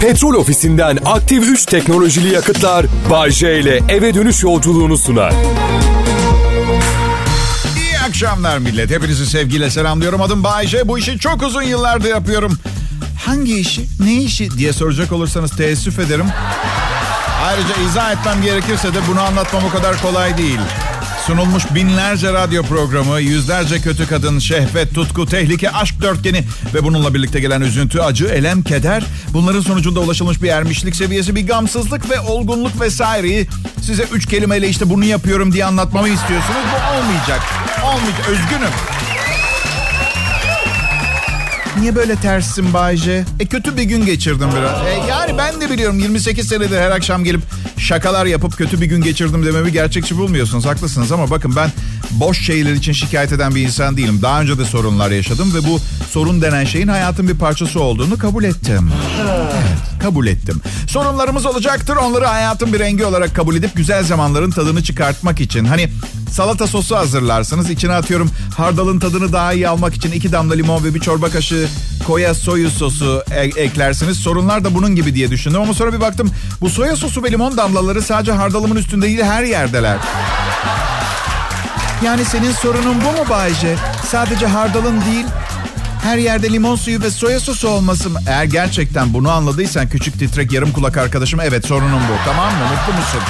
Petrol ofisinden aktif 3 teknolojili yakıtlar Bay J ile eve dönüş yolculuğunu sunar. İyi akşamlar millet. Hepinizi sevgiyle selamlıyorum. Adım Bayce. Bu işi çok uzun yıllardır yapıyorum. Hangi işi, ne işi diye soracak olursanız teessüf ederim. Ayrıca izah etmem gerekirse de bunu anlatmam o kadar kolay değil. Sunulmuş binlerce radyo programı, yüzlerce kötü kadın, şehvet, tutku, tehlike, aşk dörtgeni ve bununla birlikte gelen üzüntü, acı, elem, keder. Bunların sonucunda ulaşılmış bir ermişlik seviyesi, bir gamsızlık ve olgunluk vesaireyi size üç kelimeyle işte bunu yapıyorum diye anlatmamı istiyorsunuz. Bu olmayacak. Olmayacak. Üzgünüm. Niye böyle terssin Bayce? E kötü bir gün geçirdim biraz. E, yani ben de biliyorum 28 senedir her akşam gelip şakalar yapıp kötü bir gün geçirdim dememi gerçekçi bulmuyorsunuz. Haklısınız ama bakın ben boş şeyler için şikayet eden bir insan değilim. Daha önce de sorunlar yaşadım ve bu sorun denen şeyin hayatın bir parçası olduğunu kabul ettim. Evet, kabul ettim. Sorunlarımız olacaktır. Onları hayatın bir rengi olarak kabul edip güzel zamanların tadını çıkartmak için. Hani salata sosu hazırlarsınız. İçine atıyorum hardalın tadını daha iyi almak için iki damla limon ve bir çorba kaşığı koya soyu sosu e- eklersiniz. Sorunlar da bunun gibi diye düşündüm ama sonra bir baktım bu soya sosu ve limon damlaları sadece hardalımın üstünde değil her yerdeler. Yani senin sorunun bu mu Bayce? Sadece hardalın değil, her yerde limon suyu ve soya sosu olması? Eğer gerçekten bunu anladıysan küçük titrek yarım kulak arkadaşım evet sorunum bu tamam mı? Mutlu musun?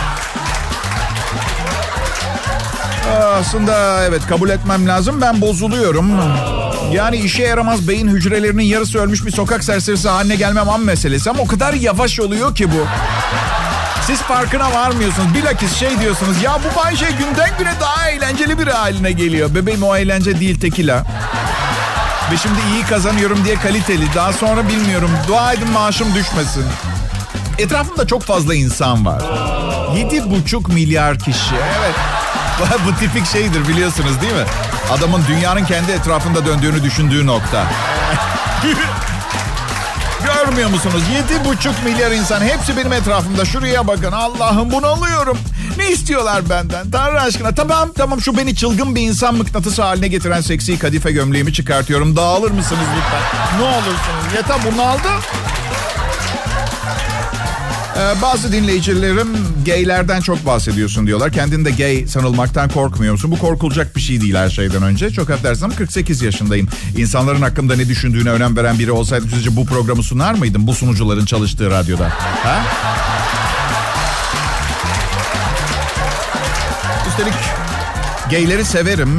Aslında evet kabul etmem lazım. Ben bozuluyorum. Yani işe yaramaz beyin hücrelerinin yarısı ölmüş bir sokak serserisi haline gelmem an meselesi. Ama o kadar yavaş oluyor ki bu. Siz farkına varmıyorsunuz. Bilakis şey diyorsunuz. Ya bu Bay şey günden güne daha eğlenceli bir haline geliyor. Bebeğim o eğlence değil tekila. Ve şimdi iyi kazanıyorum diye kaliteli. Daha sonra bilmiyorum. Dua edin maaşım düşmesin. Etrafımda çok fazla insan var. Yedi buçuk milyar kişi. Evet. Bu tipik şeydir biliyorsunuz değil mi? Adamın dünyanın kendi etrafında döndüğünü düşündüğü nokta. Görmüyor musunuz? Yedi buçuk milyar insan. Hepsi benim etrafımda. Şuraya bakın. Allah'ım bunu alıyorum. Ne istiyorlar benden? Tanrı aşkına. Tamam tamam şu beni çılgın bir insan mıknatısı haline getiren seksi kadife gömleğimi çıkartıyorum. Dağılır mısınız lütfen? Ne olursunuz. Yeter bunu aldı. Ee, bazı dinleyicilerim gaylerden çok bahsediyorsun diyorlar. Kendinde gay sanılmaktan korkmuyor musun? Bu korkulacak bir şey değil her şeyden önce. Çok affedersin 48 yaşındayım. İnsanların hakkında ne düşündüğüne önem veren biri olsaydım sizce bu programı sunar mıydım? Bu sunucuların çalıştığı radyoda. Ha? Üstelik gayleri severim.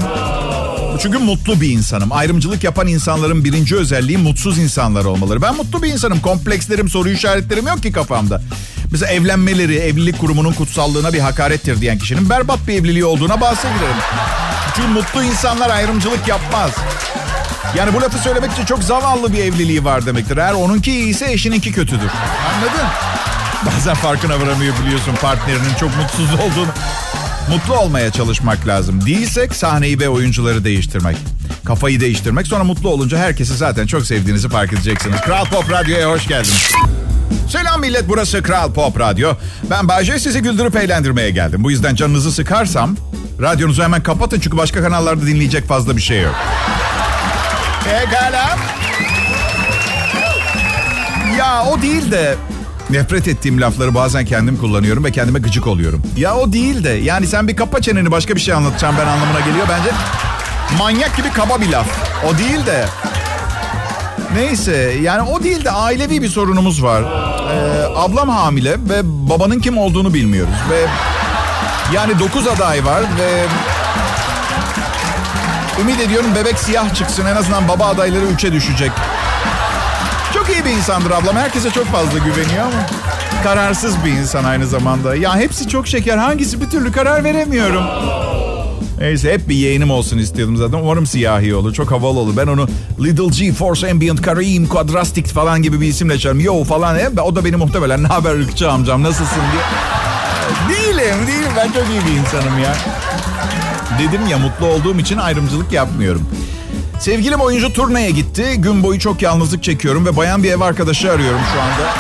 Çünkü mutlu bir insanım. Ayrımcılık yapan insanların birinci özelliği mutsuz insanlar olmaları. Ben mutlu bir insanım. Komplekslerim, soru işaretlerim yok ki kafamda. Mesela evlenmeleri, evlilik kurumunun kutsallığına bir hakarettir diyen kişinin berbat bir evliliği olduğuna bahse girerim. Çünkü mutlu insanlar ayrımcılık yapmaz. Yani bu lafı söylemek için çok zavallı bir evliliği var demektir. Eğer onunki iyiyse eşininki kötüdür. Anladın? Bazen farkına varamıyor biliyorsun partnerinin çok mutsuz olduğunu. Mutlu olmaya çalışmak lazım. Değilsek sahneyi ve oyuncuları değiştirmek. Kafayı değiştirmek. Sonra mutlu olunca herkesi zaten çok sevdiğinizi fark edeceksiniz. Kral Pop Radyo'ya hoş geldiniz. Selam millet burası Kral Pop Radyo. Ben Bayce sizi güldürüp eğlendirmeye geldim. Bu yüzden canınızı sıkarsam radyonuzu hemen kapatın çünkü başka kanallarda dinleyecek fazla bir şey yok. Pekala. Ya o değil de Nefret ettiğim lafları bazen kendim kullanıyorum ve kendime gıcık oluyorum. Ya o değil de yani sen bir kapa çeneni başka bir şey anlatacağım ben anlamına geliyor bence. Manyak gibi kaba bir laf. O değil de. Neyse yani o değil de ailevi bir sorunumuz var. Ee, ablam hamile ve babanın kim olduğunu bilmiyoruz. Ve yani dokuz aday var ve ümit ediyorum bebek siyah çıksın en azından baba adayları üçe düşecek. Çok iyi bir insandır ablam. Herkese çok fazla güveniyor ama kararsız bir insan aynı zamanda. Ya hepsi çok şeker. Hangisi bir türlü karar veremiyorum. Neyse hep bir yeğenim olsun istiyordum zaten. Umarım siyahi olur. Çok havalı olur. Ben onu Little G Force Ambient Kareem Quadrastic falan gibi bir isimle çağırırım. Yo falan. He? O da beni muhtemelen ne haber ırkçı amcam nasılsın diye. Değilim değilim. Ben çok iyi bir insanım ya. Dedim ya mutlu olduğum için ayrımcılık yapmıyorum. Sevgilim oyuncu turneye gitti. Gün boyu çok yalnızlık çekiyorum ve bayan bir ev arkadaşı arıyorum şu anda.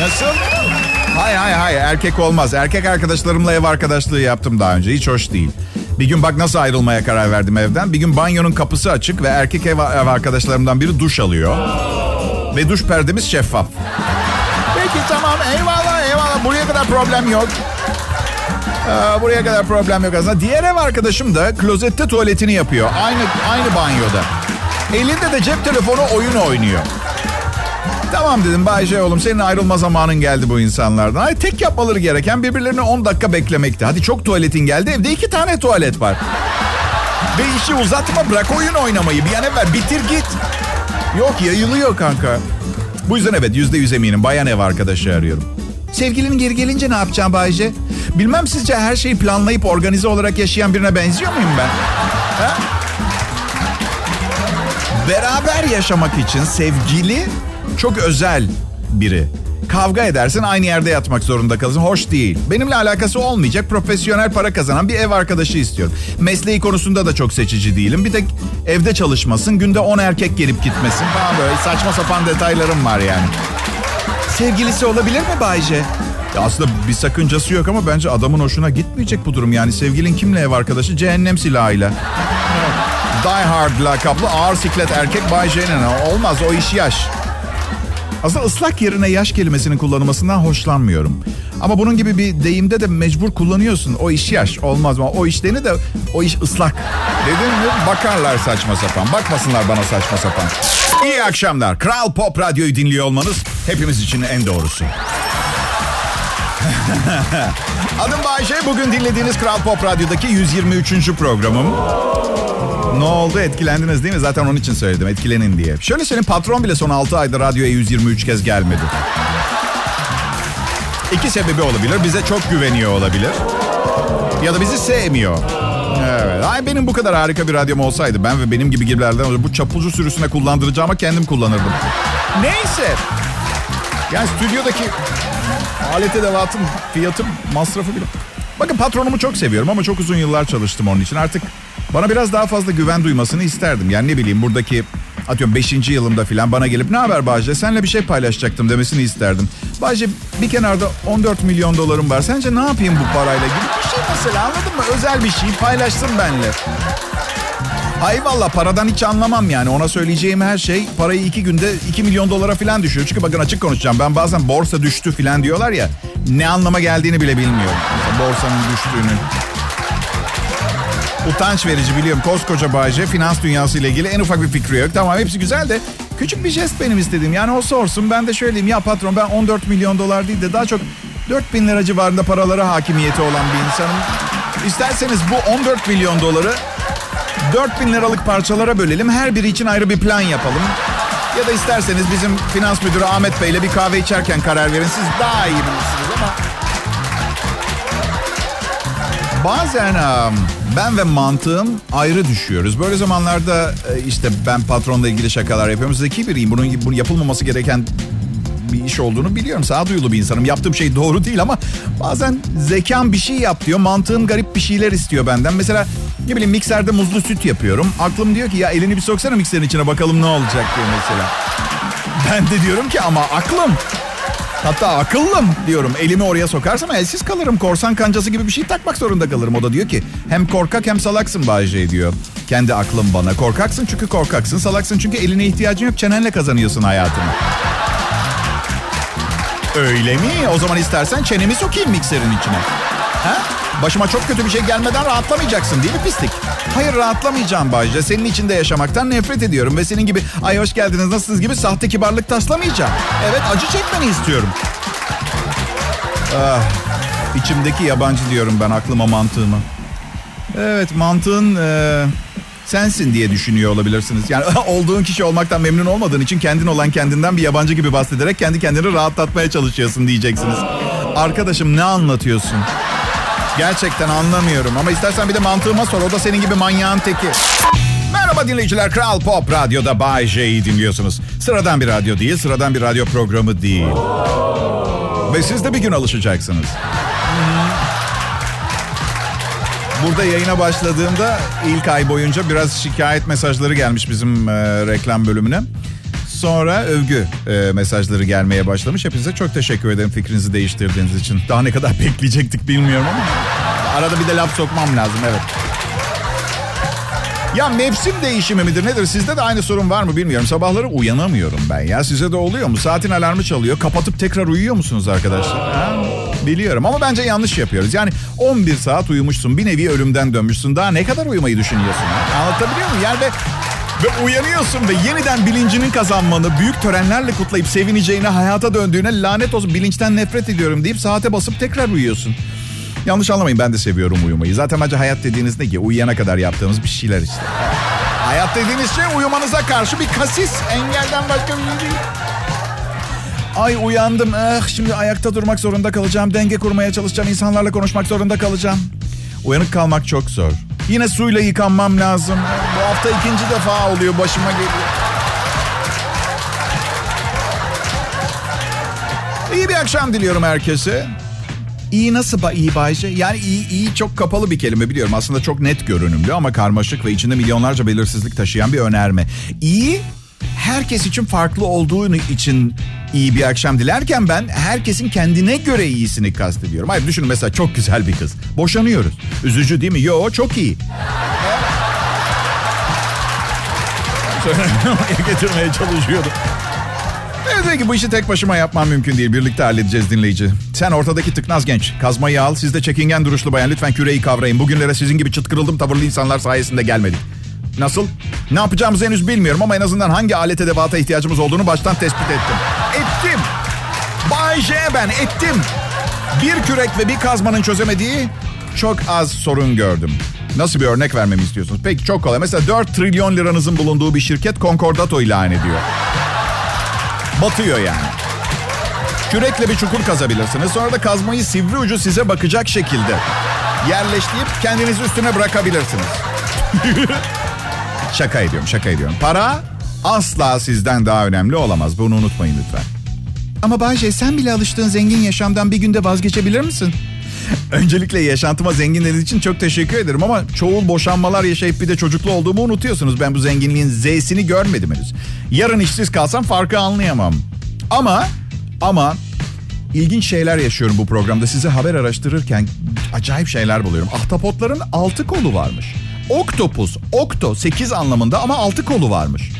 Nasıl? Hay hay hay erkek olmaz. Erkek arkadaşlarımla ev arkadaşlığı yaptım daha önce. Hiç hoş değil. Bir gün bak nasıl ayrılmaya karar verdim evden. Bir gün banyonun kapısı açık ve erkek ev, ev arkadaşlarımdan biri duş alıyor. Ve duş perdemiz şeffaf. Peki tamam eyvallah eyvallah buraya kadar problem yok. Ee, buraya kadar problem yok aslında. Diğer ev arkadaşım da klozette tuvaletini yapıyor. Aynı aynı banyoda. Elinde de cep telefonu oyun oynuyor. Tamam dedim Bayce oğlum senin ayrılma zamanın geldi bu insanlardan. Ay tek yapmaları gereken birbirlerini 10 dakika beklemekti. Hadi çok tuvaletin geldi evde iki tane tuvalet var. Ve işi uzatma bırak oyun oynamayı. Bir an evvel bitir git. Yok yayılıyor kanka. Bu yüzden evet yüzde yüz eminim. Bayan ev arkadaşı arıyorum. Sevgilin geri gelince ne yapacağım Bayce? Bilmem sizce her şeyi planlayıp organize olarak yaşayan birine benziyor muyum ben? Ha? Beraber yaşamak için sevgili çok özel biri. Kavga edersin aynı yerde yatmak zorunda kalırsın. Hoş değil. Benimle alakası olmayacak profesyonel para kazanan bir ev arkadaşı istiyorum. Mesleği konusunda da çok seçici değilim. Bir tek evde çalışmasın, günde 10 erkek gelip gitmesin falan böyle saçma sapan detaylarım var yani. Sevgilisi olabilir mi Bayce? Ya aslında bir sakıncası yok ama bence adamın hoşuna gitmeyecek bu durum. Yani sevgilin kimle ev arkadaşı? Cehennem silahıyla. Die Hard lakaplı ağır siklet erkek Bay J'nin. Olmaz o iş yaş. Aslında ıslak yerine yaş kelimesinin kullanılmasından hoşlanmıyorum. Ama bunun gibi bir deyimde de mecbur kullanıyorsun. O iş yaş olmaz mı? O iş deni de o iş ıslak. Dedim mi bakarlar saçma sapan. Bakmasınlar bana saçma sapan. İyi akşamlar. Kral Pop Radyo'yu dinliyor olmanız hepimiz için en doğrusu. Adım Bayşe. Bugün dinlediğiniz Kral Pop Radyo'daki 123. programım. Ne oldu? Etkilendiniz değil mi? Zaten onun için söyledim. Etkilenin diye. Şöyle senin patron bile son 6 ayda radyoya 123 kez gelmedi. İki sebebi olabilir. Bize çok güveniyor olabilir. Ya da bizi sevmiyor. Evet. Ay benim bu kadar harika bir radyom olsaydı ben ve benim gibi gibilerden bu çapulcu sürüsüne kullandıracağıma kendim kullanırdım. Neyse. Yani stüdyodaki alet edevatın fiyatı masrafı bile. Bakın patronumu çok seviyorum ama çok uzun yıllar çalıştım onun için. Artık bana biraz daha fazla güven duymasını isterdim. Yani ne bileyim buradaki atıyorum 5. yılımda falan bana gelip ne haber Bahçe senle bir şey paylaşacaktım demesini isterdim. Bahçe bir kenarda 14 milyon dolarım var. Sence ne yapayım bu parayla gibi bir şey mesela anladın mı? Özel bir şey paylaşsın benle. Ay valla paradan hiç anlamam yani. Ona söyleyeceğim her şey parayı iki günde 2 milyon dolara falan düşüyor. Çünkü bakın açık konuşacağım. Ben bazen borsa düştü falan diyorlar ya. Ne anlama geldiğini bile bilmiyorum. Borsanın düştüğünü. Utanç verici biliyorum. Koskoca Bayce finans dünyası ile ilgili en ufak bir fikri yok. Tamam hepsi güzel de küçük bir jest benim istediğim. Yani o sorsun ben de söyleyeyim ya patron ben 14 milyon dolar değil de daha çok 4 bin lira civarında paralara hakimiyeti olan bir insanım. İsterseniz bu 14 milyon doları 4 bin liralık parçalara bölelim. Her biri için ayrı bir plan yapalım. Ya da isterseniz bizim finans müdürü Ahmet Bey ile bir kahve içerken karar verin. Siz daha iyi bilirsiniz ama... Bazen ben ve mantığım ayrı düşüyoruz. Böyle zamanlarda e, işte ben patronla ilgili şakalar yapıyorum. Zeki biriyim. Bunun, bunun yapılmaması gereken bir iş olduğunu biliyorum. Sağduyulu bir insanım. Yaptığım şey doğru değil ama bazen zekam bir şey yap diyor. Mantığım garip bir şeyler istiyor benden. Mesela ne bileyim mikserde muzlu süt yapıyorum. Aklım diyor ki ya elini bir soksana mikserin içine bakalım ne olacak diyor mesela. Ben de diyorum ki ama aklım. Hatta akıllım diyorum. Elimi oraya sokarsam elsiz kalırım. Korsan kancası gibi bir şey takmak zorunda kalırım. O da diyor ki hem korkak hem salaksın Bayce diyor. Kendi aklım bana. Korkaksın çünkü korkaksın. Salaksın çünkü eline ihtiyacın yok. Çenenle kazanıyorsun hayatını. Öyle mi? O zaman istersen çenemi sokayım mikserin içine. Ha? Başıma çok kötü bir şey gelmeden rahatlamayacaksın değil mi pislik? Hayır rahatlamayacağım Bayce. Senin içinde yaşamaktan nefret ediyorum. Ve senin gibi ay hoş geldiniz nasılsınız gibi sahte kibarlık taslamayacağım. Evet acı çekmeni istiyorum. Ah, içimdeki yabancı diyorum ben aklıma mantığıma. Evet mantığın e, sensin diye düşünüyor olabilirsiniz. Yani olduğun kişi olmaktan memnun olmadığın için kendin olan kendinden bir yabancı gibi bahsederek kendi kendini rahatlatmaya çalışıyorsun diyeceksiniz. Arkadaşım ne anlatıyorsun? Gerçekten anlamıyorum ama istersen bir de mantığıma sor. O da senin gibi manyağın teki. Merhaba dinleyiciler. Kral Pop Radyo'da Bay J'yi dinliyorsunuz. Sıradan bir radyo değil, sıradan bir radyo programı değil. Ve siz de bir gün alışacaksınız. Burada yayına başladığımda ilk ay boyunca biraz şikayet mesajları gelmiş bizim e, reklam bölümüne. Sonra övgü e, mesajları gelmeye başlamış. Hepinize çok teşekkür ederim fikrinizi değiştirdiğiniz için. Daha ne kadar bekleyecektik bilmiyorum ama arada bir de laf sokmam lazım evet. Ya mevsim değişimi midir nedir? Sizde de aynı sorun var mı bilmiyorum. Sabahları uyanamıyorum ben ya. Size de oluyor mu? Saatin alarmı çalıyor. Kapatıp tekrar uyuyor musunuz arkadaşlar? Ha? Biliyorum ama bence yanlış yapıyoruz. Yani 11 saat uyumuşsun. Bir nevi ölümden dönmüşsün. Daha ne kadar uyumayı düşünüyorsun? Ha? Anlatabiliyor muyum? Yani ve uyanıyorsun ve yeniden bilincinin kazanmanı, büyük törenlerle kutlayıp sevineceğine, hayata döndüğüne lanet olsun bilinçten nefret ediyorum deyip saate basıp tekrar uyuyorsun. Yanlış anlamayın ben de seviyorum uyumayı. Zaten bence hayat dediğiniz ne ki? Uyuyana kadar yaptığımız bir şeyler işte. Hayat dediğiniz şey uyumanıza karşı bir kasis. Engelden başka bir şey. Ay uyandım. Eh, şimdi ayakta durmak zorunda kalacağım. Denge kurmaya çalışacağım. insanlarla konuşmak zorunda kalacağım. Uyanık kalmak çok zor. Yine suyla yıkanmam lazım. Bu hafta ikinci defa oluyor başıma geliyor. İyi bir akşam diliyorum herkese. İyi nasıl ba iyi Bayce? Yani iyi, iyi çok kapalı bir kelime biliyorum. Aslında çok net görünümlü ama karmaşık ve içinde milyonlarca belirsizlik taşıyan bir önerme. İyi herkes için farklı olduğu için iyi bir akşam dilerken ben herkesin kendine göre iyisini kastediyorum. Hayır düşünün mesela çok güzel bir kız. Boşanıyoruz. Üzücü değil mi? Yo çok iyi. getirmeye çalışıyordum. Evet ki bu işi tek başıma yapmam mümkün değil. Birlikte halledeceğiz dinleyici. Sen ortadaki tıknaz genç. Kazmayı al. Siz de çekingen duruşlu bayan. Lütfen küreyi kavrayın. Bugünlere sizin gibi çıt kırıldım tavırlı insanlar sayesinde gelmedik. Nasıl? Ne yapacağımızı henüz bilmiyorum ama en azından hangi alet edevata ihtiyacımız olduğunu baştan tespit ettim. Ettim. Bay J ben ettim. Bir kürek ve bir kazmanın çözemediği çok az sorun gördüm. Nasıl bir örnek vermemi istiyorsunuz? Peki çok kolay. Mesela 4 trilyon liranızın bulunduğu bir şirket konkordato ilan ediyor. Batıyor yani. Kürekle bir çukur kazabilirsiniz. Sonra da kazmayı sivri ucu size bakacak şekilde yerleştirip kendinizi üstüne bırakabilirsiniz. şaka ediyorum, şaka ediyorum. Para asla sizden daha önemli olamaz. Bunu unutmayın lütfen. Ama Bayce sen bile alıştığın zengin yaşamdan bir günde vazgeçebilir misin? Öncelikle yaşantıma zenginleriniz için çok teşekkür ederim ama çoğul boşanmalar yaşayıp bir de çocuklu olduğumu unutuyorsunuz. Ben bu zenginliğin Z'sini görmedim henüz. Yarın işsiz kalsam farkı anlayamam. Ama ama ilginç şeyler yaşıyorum bu programda. Size haber araştırırken acayip şeyler buluyorum. Ahtapotların altı kolu varmış. Oktopus, okto 8 anlamında ama altı kolu varmış.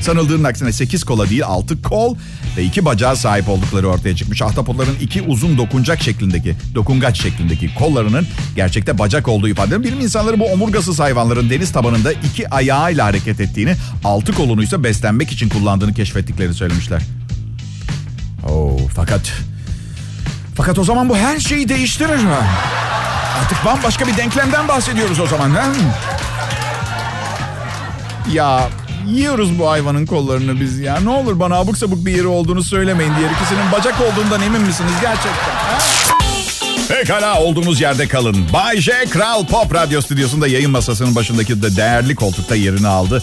Sanıldığının aksine 8 kola değil 6 kol ve iki bacağı sahip oldukları ortaya çıkmış. Ahtapotların iki uzun dokuncak şeklindeki, dokungaç şeklindeki kollarının gerçekte bacak olduğu ifade edilir. Bilim insanları bu omurgasız hayvanların deniz tabanında iki ayağıyla hareket ettiğini, altı kolunu ise beslenmek için kullandığını keşfettiklerini söylemişler. Oh, fakat fakat o zaman bu her şeyi değiştirir. Artık bambaşka bir denklemden bahsediyoruz o zaman. He? Ya yiyoruz bu hayvanın kollarını biz ya. Ne olur bana abuk sabuk bir yeri olduğunu söylemeyin. Diğer ikisinin bacak olduğundan emin misiniz gerçekten? Ha? Pekala olduğunuz yerde kalın. Bay J Kral Pop Radyo Stüdyosu'nda yayın masasının başındaki de değerli koltukta yerini aldı.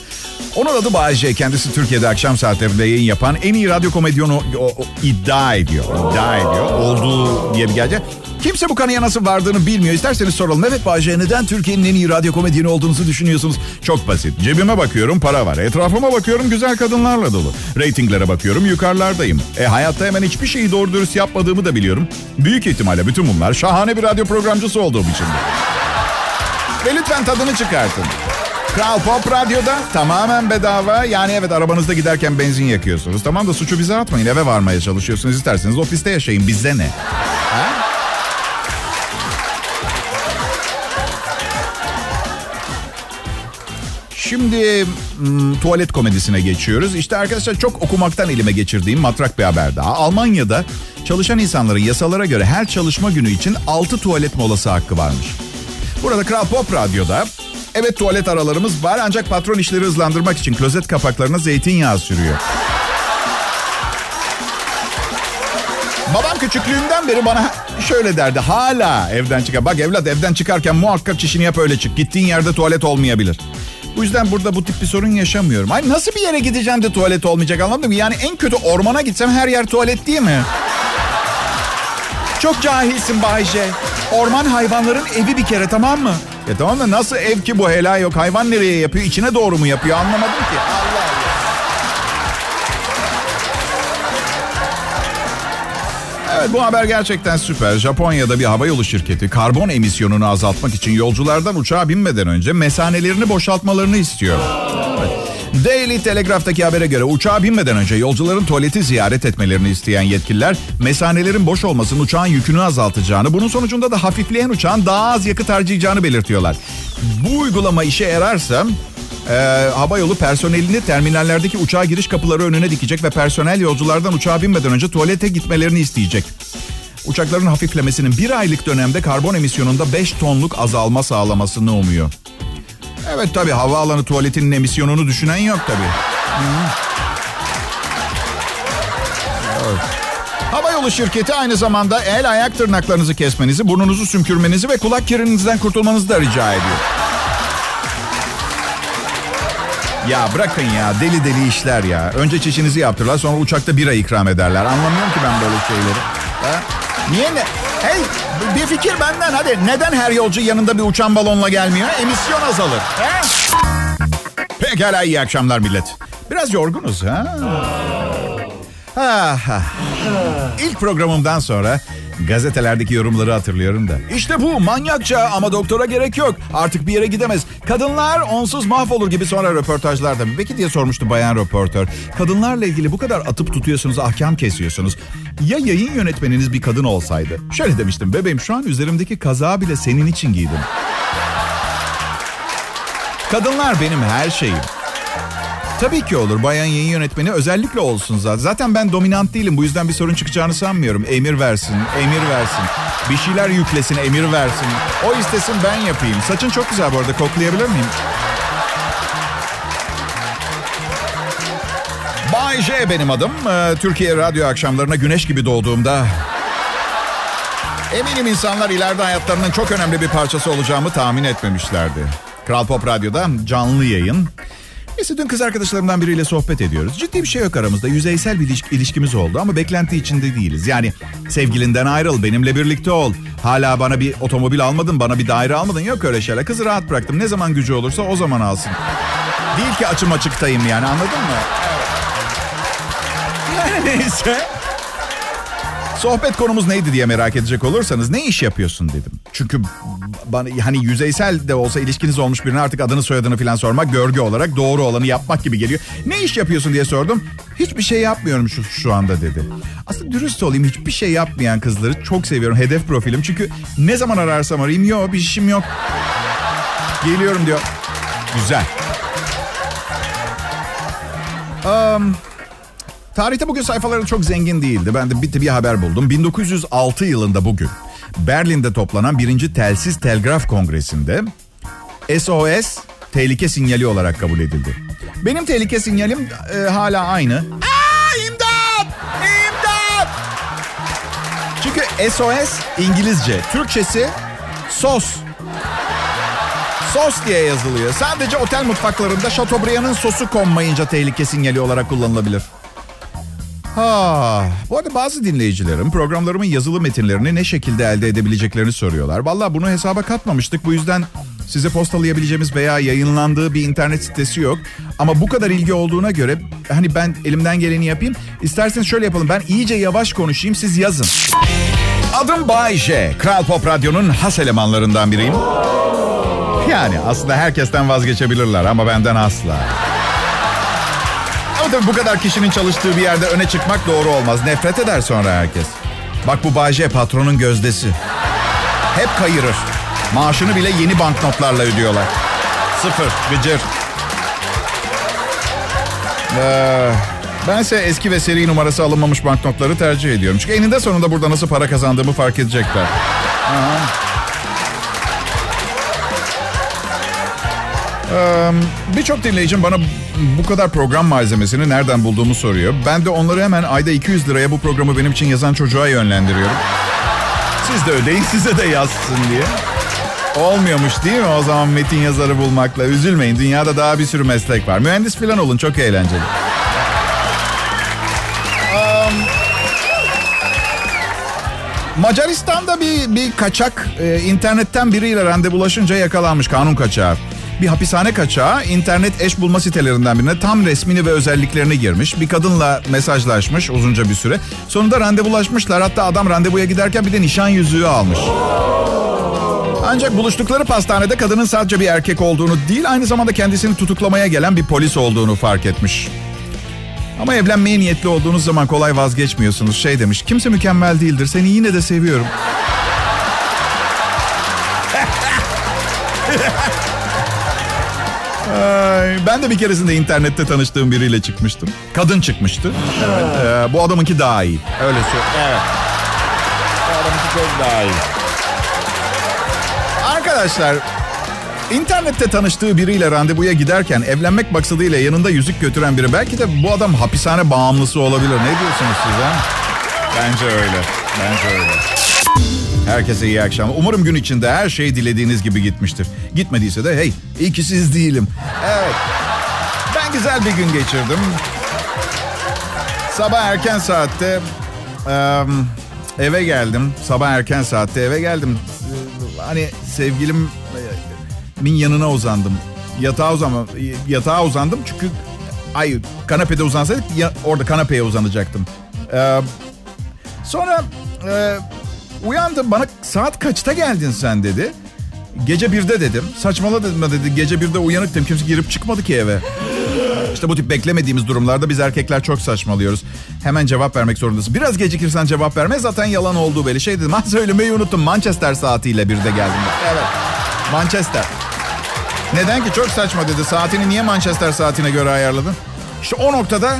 Onun adı Bay J. Kendisi Türkiye'de akşam saatlerinde yayın yapan en iyi radyo komedyonu o, o, iddia ediyor. İddia ediyor. Olduğu diye bir gerçek. Kimse bu kanıya nasıl vardığını bilmiyor. İsterseniz soralım. Evet Bay J, neden Türkiye'nin en iyi radyo komedyeni olduğunuzu düşünüyorsunuz? Çok basit. Cebime bakıyorum para var. Etrafıma bakıyorum güzel kadınlarla dolu. Ratinglere bakıyorum yukarılardayım. E hayatta hemen hiçbir şeyi doğru dürüst yapmadığımı da biliyorum. Büyük ihtimalle bütün bunlar şahane bir radyo programcısı olduğum için. Ve lütfen tadını çıkartın. Kral Pop Radyo'da tamamen bedava. Yani evet arabanızda giderken benzin yakıyorsunuz. Tamam da suçu bize atmayın. Eve varmaya çalışıyorsunuz. İsterseniz ofiste yaşayın. Bizde ne? Şimdi tuvalet komedisine geçiyoruz. İşte arkadaşlar çok okumaktan elime geçirdiğim matrak bir haber daha. Almanya'da çalışan insanların yasalara göre her çalışma günü için 6 tuvalet molası hakkı varmış. Burada Kral Pop Radyo'da evet tuvalet aralarımız var ancak patron işleri hızlandırmak için klozet kapaklarına zeytinyağı sürüyor. Babam küçüklüğümden beri bana şöyle derdi. Hala evden çıkar. Bak evlat evden çıkarken muhakkak çişini yap öyle çık. Gittiğin yerde tuvalet olmayabilir. Bu yüzden burada bu tip bir sorun yaşamıyorum. Ay nasıl bir yere gideceğim de tuvalet olmayacak anladın mı? Yani en kötü ormana gitsem her yer tuvalet değil mi? Çok cahilsin Bayce. Orman hayvanların evi bir kere tamam mı? Ya tamam da nasıl ev ki bu helal yok? Hayvan nereye yapıyor? İçine doğru mu yapıyor? Anlamadım ki. Allah Evet bu haber gerçekten süper. Japonya'da bir havayolu şirketi karbon emisyonunu azaltmak için yolculardan uçağa binmeden önce mesanelerini boşaltmalarını istiyor. Daily Telegraph'taki habere göre uçağa binmeden önce yolcuların tuvaleti ziyaret etmelerini isteyen yetkililer mesanelerin boş olmasının uçağın yükünü azaltacağını, bunun sonucunda da hafifleyen uçağın daha az yakıt harcayacağını belirtiyorlar. Bu uygulama işe yararsa e, hava yolu personelini terminallerdeki uçağa giriş kapıları önüne dikecek ve personel yolculardan uçağa binmeden önce tuvalete gitmelerini isteyecek. Uçakların hafiflemesinin bir aylık dönemde karbon emisyonunda 5 tonluk azalma sağlamasını umuyor. Evet tabii havaalanı tuvaletinin emisyonunu düşünen yok tabii. Evet. Hava yolu şirketi aynı zamanda el ayak tırnaklarınızı kesmenizi, burnunuzu sümkürmenizi ve kulak kirinizden kurtulmanızı da rica ediyor. Ya bırakın ya deli deli işler ya. Önce çişinizi yaptırırlar sonra uçakta bira ikram ederler. Anlamıyorum ki ben böyle şeyleri. Ha? Niye ne? Hey bir fikir benden hadi. Neden her yolcu yanında bir uçan balonla gelmiyor? Emisyon azalır. He? Pekala iyi akşamlar millet. Biraz yorgunuz ha? Ha, ha. İlk programımdan sonra gazetelerdeki yorumları hatırlıyorum da. İşte bu manyakça ama doktora gerek yok. Artık bir yere gidemez. Kadınlar onsuz mahvolur gibi sonra röportajlarda. Peki diye sormuştu bayan röportör. Kadınlarla ilgili bu kadar atıp tutuyorsunuz, ahkam kesiyorsunuz. Ya yayın yönetmeniniz bir kadın olsaydı? Şöyle demiştim bebeğim şu an üzerimdeki kazağı bile senin için giydim. Kadınlar benim her şeyim. Tabii ki olur. Bayan yayın yönetmeni özellikle olsun zaten. Zaten ben dominant değilim. Bu yüzden bir sorun çıkacağını sanmıyorum. Emir versin, emir versin. Bir şeyler yüklesin, emir versin. O istesin ben yapayım. Saçın çok güzel bu arada. Koklayabilir miyim? Bay J benim adım. Ee, Türkiye radyo akşamlarına güneş gibi doğduğumda... Eminim insanlar ileride hayatlarının çok önemli bir parçası olacağımı tahmin etmemişlerdi. Kral Pop Radyo'da canlı yayın. Neyse dün kız arkadaşlarımdan biriyle sohbet ediyoruz. Ciddi bir şey yok aramızda. Yüzeysel bir ilişki, ilişkimiz oldu ama beklenti içinde değiliz. Yani sevgilinden ayrıl, benimle birlikte ol. Hala bana bir otomobil almadın, bana bir daire almadın. Yok öyle şeyler. Kızı rahat bıraktım. Ne zaman gücü olursa o zaman alsın. Değil ki açım açıktayım yani anladın mı? Yani neyse. Sohbet konumuz neydi diye merak edecek olursanız ne iş yapıyorsun dedim. Çünkü bana hani yüzeysel de olsa ilişkiniz olmuş birine artık adını soyadını falan sormak görgü olarak doğru olanı yapmak gibi geliyor. Ne iş yapıyorsun diye sordum. Hiçbir şey yapmıyorum şu, şu anda dedi. Aslında dürüst olayım hiçbir şey yapmayan kızları çok seviyorum. Hedef profilim çünkü ne zaman ararsam arayayım yok bir işim yok. Geliyorum diyor. Güzel. Um, Tarihte bugün sayfaları çok zengin değildi. Ben de bir, bir haber buldum. 1906 yılında bugün Berlin'de toplanan birinci Telsiz Telgraf Kongresi'nde SOS tehlike sinyali olarak kabul edildi. Benim tehlike sinyalim e, hala aynı. Aa, imdat! İmdat! Çünkü SOS İngilizce, Türkçesi sos. Sos diye yazılıyor. Sadece otel mutfaklarında Chateaubriand'ın sosu konmayınca tehlike sinyali olarak kullanılabilir. Ha, bu arada bazı dinleyicilerim programlarımın yazılı metinlerini ne şekilde elde edebileceklerini soruyorlar. Vallahi bunu hesaba katmamıştık. Bu yüzden size postalayabileceğimiz veya yayınlandığı bir internet sitesi yok. Ama bu kadar ilgi olduğuna göre hani ben elimden geleni yapayım. İsterseniz şöyle yapalım. Ben iyice yavaş konuşayım siz yazın. Adım Bay J. Kral Pop Radyo'nun has elemanlarından biriyim. Yani aslında herkesten vazgeçebilirler ama benden asla. Tabii bu kadar kişinin çalıştığı bir yerde öne çıkmak doğru olmaz. Nefret eder sonra herkes. Bak bu Bayce patronun gözdesi. Hep kayırır. Maaşını bile yeni banknotlarla ödüyorlar. Sıfır, gıcır. Ee, bense eski ve seri numarası alınmamış banknotları tercih ediyorum. Çünkü eninde sonunda burada nasıl para kazandığımı fark edecekler. Aha. Ee, Birçok dinleyicim bana bu kadar program malzemesini nereden bulduğumu soruyor. Ben de onları hemen ayda 200 liraya bu programı benim için yazan çocuğa yönlendiriyorum. Siz de ödeyin size de yazsın diye. Olmuyormuş değil mi o zaman metin yazarı bulmakla? Üzülmeyin dünyada daha bir sürü meslek var. Mühendis falan olun çok eğlenceli. Macaristan'da bir, bir kaçak e, internetten biriyle randevulaşınca yakalanmış kanun kaçağı. Bir hapishane kaçağı internet eş bulma sitelerinden birine tam resmini ve özelliklerini girmiş. Bir kadınla mesajlaşmış uzunca bir süre. Sonunda randevulaşmışlar. Hatta adam randevuya giderken bir de nişan yüzüğü almış. Ancak buluştukları pastanede kadının sadece bir erkek olduğunu değil, aynı zamanda kendisini tutuklamaya gelen bir polis olduğunu fark etmiş. Ama evlenmeye niyetli olduğunuz zaman kolay vazgeçmiyorsunuz. Şey demiş, kimse mükemmel değildir, seni yine de seviyorum. Ay, ben de bir keresinde internette tanıştığım biriyle çıkmıştım. Kadın çıkmıştı. Evet. Ee, bu adamınki daha iyi. Öyle söyleyeyim. Evet. Bu adamınki çok daha iyi. Arkadaşlar İnternette tanıştığı biriyle randevuya giderken evlenmek maksadıyla yanında yüzük götüren biri belki de bu adam hapishane bağımlısı olabilir. Ne diyorsunuz siz ha? Bence öyle. Bence öyle. Herkese iyi akşamlar. Umarım gün içinde her şey dilediğiniz gibi gitmiştir. Gitmediyse de hey iyi ki siz değilim. Evet. Ben güzel bir gün geçirdim. Sabah erken saatte eve geldim. Sabah erken saatte eve geldim. Hani sevgilim min yanına uzandım. Yatağa uzanma, yatağa uzandım çünkü ay kanepede uzansaydık ya, orada kanepeye uzanacaktım. Sonra uyandım bana saat kaçta geldin sen dedi. Gece birde dedim. Saçmala dedim dedi. Gece birde uyanık dedim. Kimse girip çıkmadı ki eve. İşte bu tip beklemediğimiz durumlarda biz erkekler çok saçmalıyoruz. Hemen cevap vermek zorundasın. Biraz gecikirsen cevap verme zaten yalan olduğu belli. Şey dedim ha söylemeyi unuttum. Manchester saatiyle birde geldim. Evet. Manchester. Neden ki çok saçma dedi. Saatini niye Manchester saatine göre ayarladın? İşte o noktada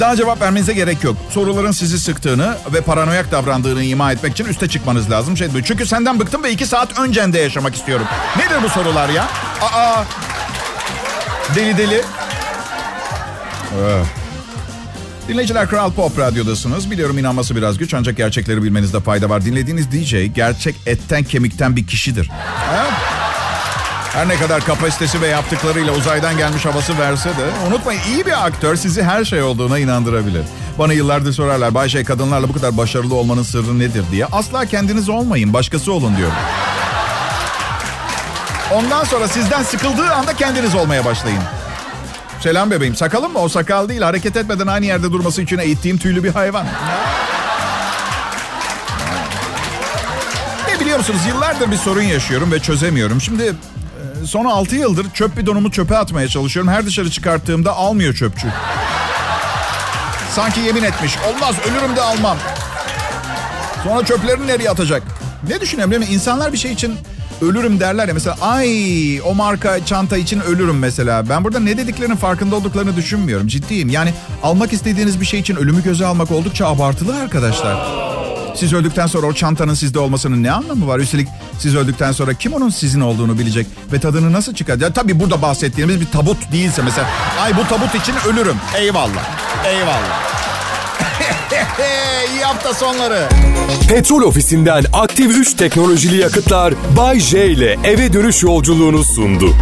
daha cevap vermenize gerek yok. Soruların sizi sıktığını ve paranoyak davrandığını ima etmek için üste çıkmanız lazım. Şey, çünkü senden bıktım ve iki saat öncende yaşamak istiyorum. Nedir bu sorular ya? Aa, deli deli. Öh. Dinleyiciler Kral Pop Radyo'dasınız. Biliyorum inanması biraz güç ancak gerçekleri bilmenizde fayda var. Dinlediğiniz DJ gerçek etten kemikten bir kişidir. Ha? Her ne kadar kapasitesi ve yaptıklarıyla uzaydan gelmiş havası verse de unutmayın iyi bir aktör sizi her şey olduğuna inandırabilir. Bana yıllardır sorarlar Bayşe kadınlarla bu kadar başarılı olmanın sırrı nedir diye. Asla kendiniz olmayın başkası olun diyorum. Ondan sonra sizden sıkıldığı anda kendiniz olmaya başlayın. Selam bebeğim. Sakalım mı? O sakal değil. Hareket etmeden aynı yerde durması için eğittiğim tüylü bir hayvan. Biliyor musunuz? Yıllardır bir sorun yaşıyorum ve çözemiyorum. Şimdi son 6 yıldır çöp bidonumu çöpe atmaya çalışıyorum. Her dışarı çıkarttığımda almıyor çöpçü. Sanki yemin etmiş. Olmaz ölürüm de almam. Sonra çöplerini nereye atacak? Ne düşünüyorum değil mi? İnsanlar bir şey için ölürüm derler ya. Mesela ay o marka çanta için ölürüm mesela. Ben burada ne dediklerinin farkında olduklarını düşünmüyorum. Ciddiyim. Yani almak istediğiniz bir şey için ölümü göze almak oldukça abartılı arkadaşlar. Siz öldükten sonra o çantanın sizde olmasının ne anlamı var? Üstelik siz öldükten sonra kim onun sizin olduğunu bilecek ve tadını nasıl çıkacak? Tabii burada bahsettiğimiz bir tabut değilse mesela. Ay bu tabut için ölürüm. Eyvallah. Eyvallah. İyi hafta sonları. Petrol ofisinden aktif 3 teknolojili yakıtlar Bay J ile eve dönüş yolculuğunu sundu.